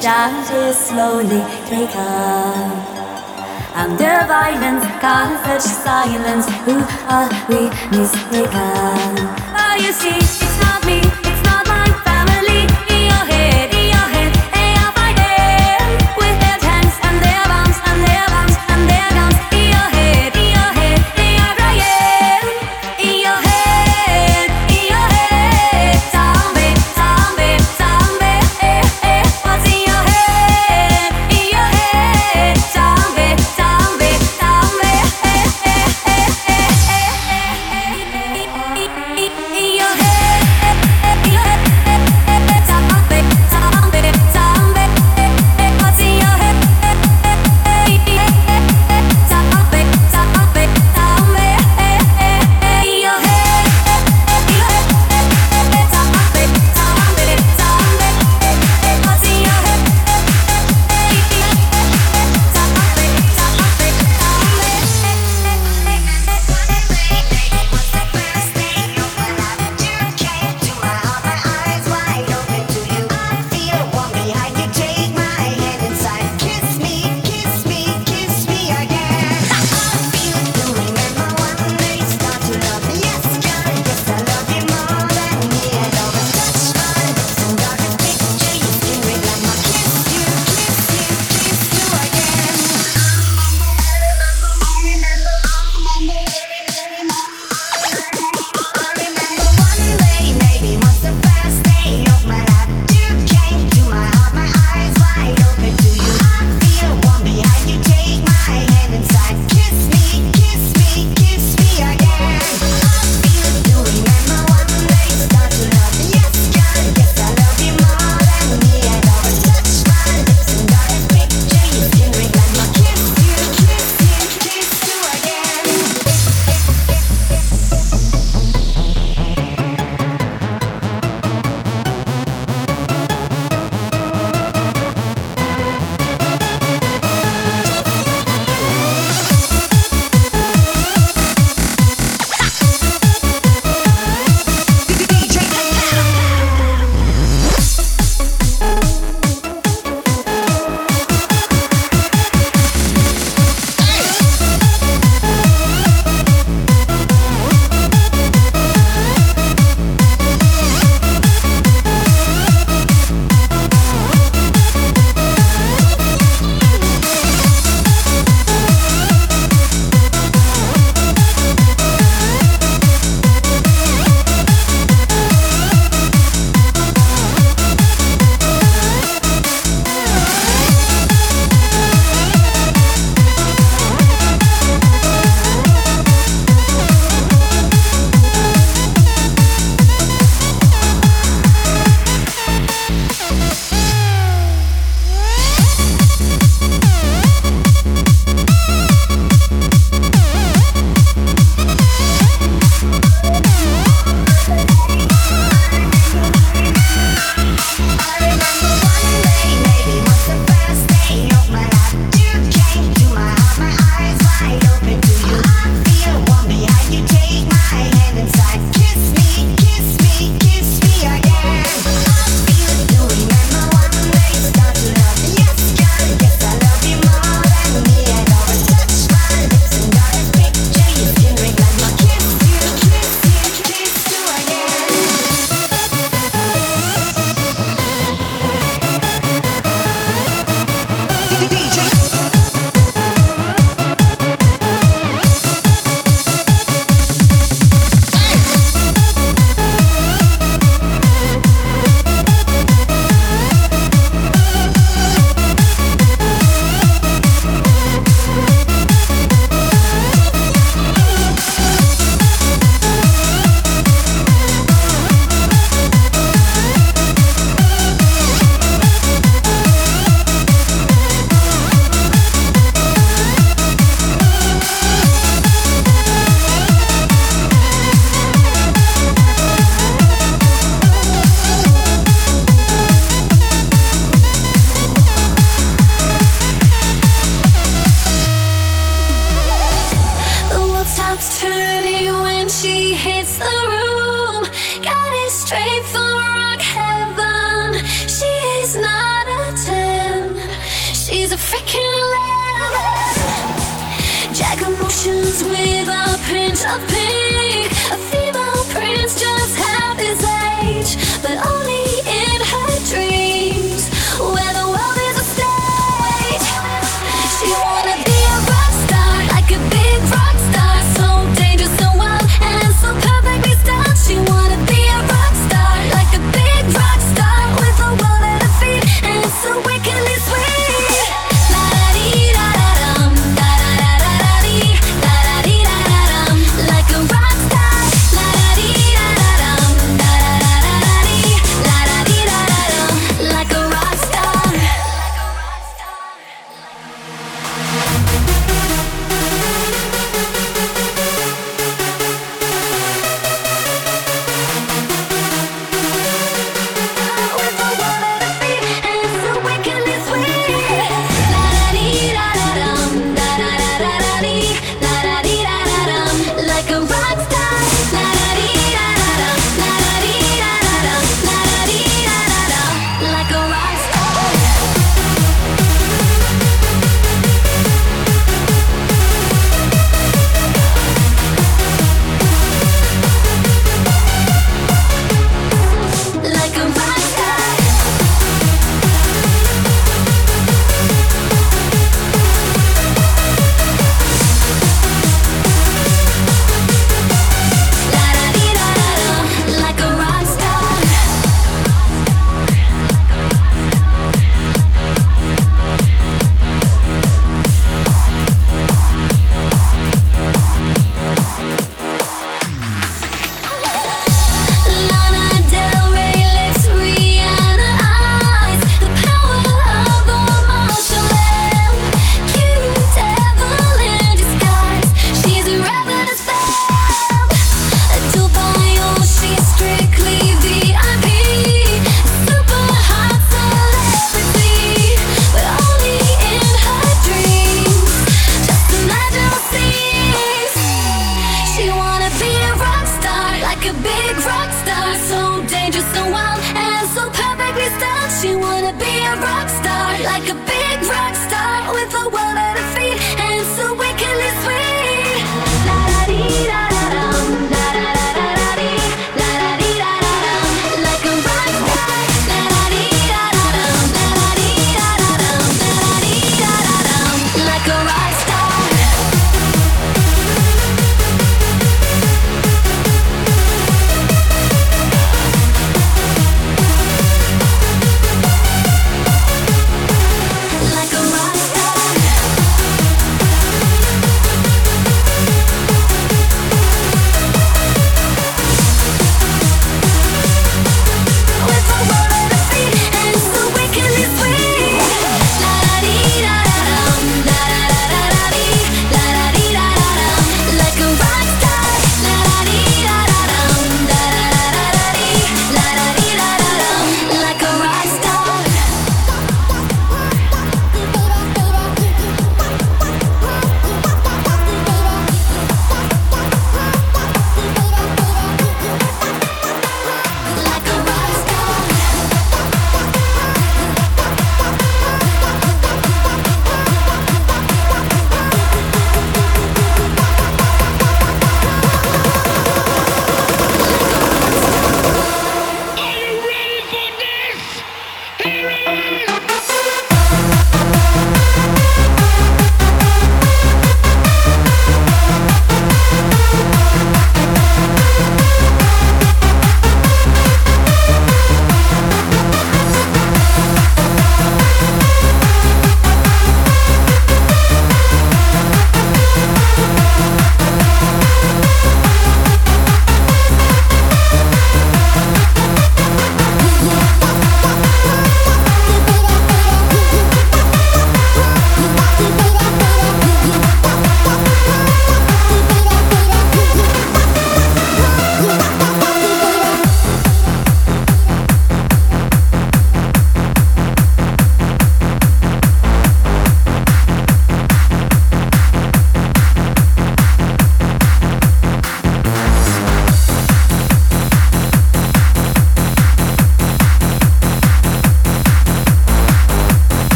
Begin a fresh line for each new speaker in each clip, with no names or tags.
judges slowly take up. Under violence, cause such silence, who are we mistaken? Oh, you see, it's not me.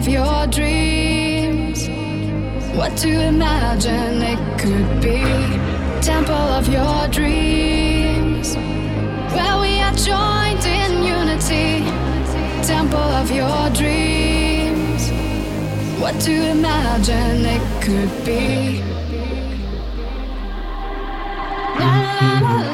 of your dreams. What to imagine it could be. Temple of your dreams. Where we are joined in unity. Temple of your dreams. What to imagine it could be.
La,
la, la,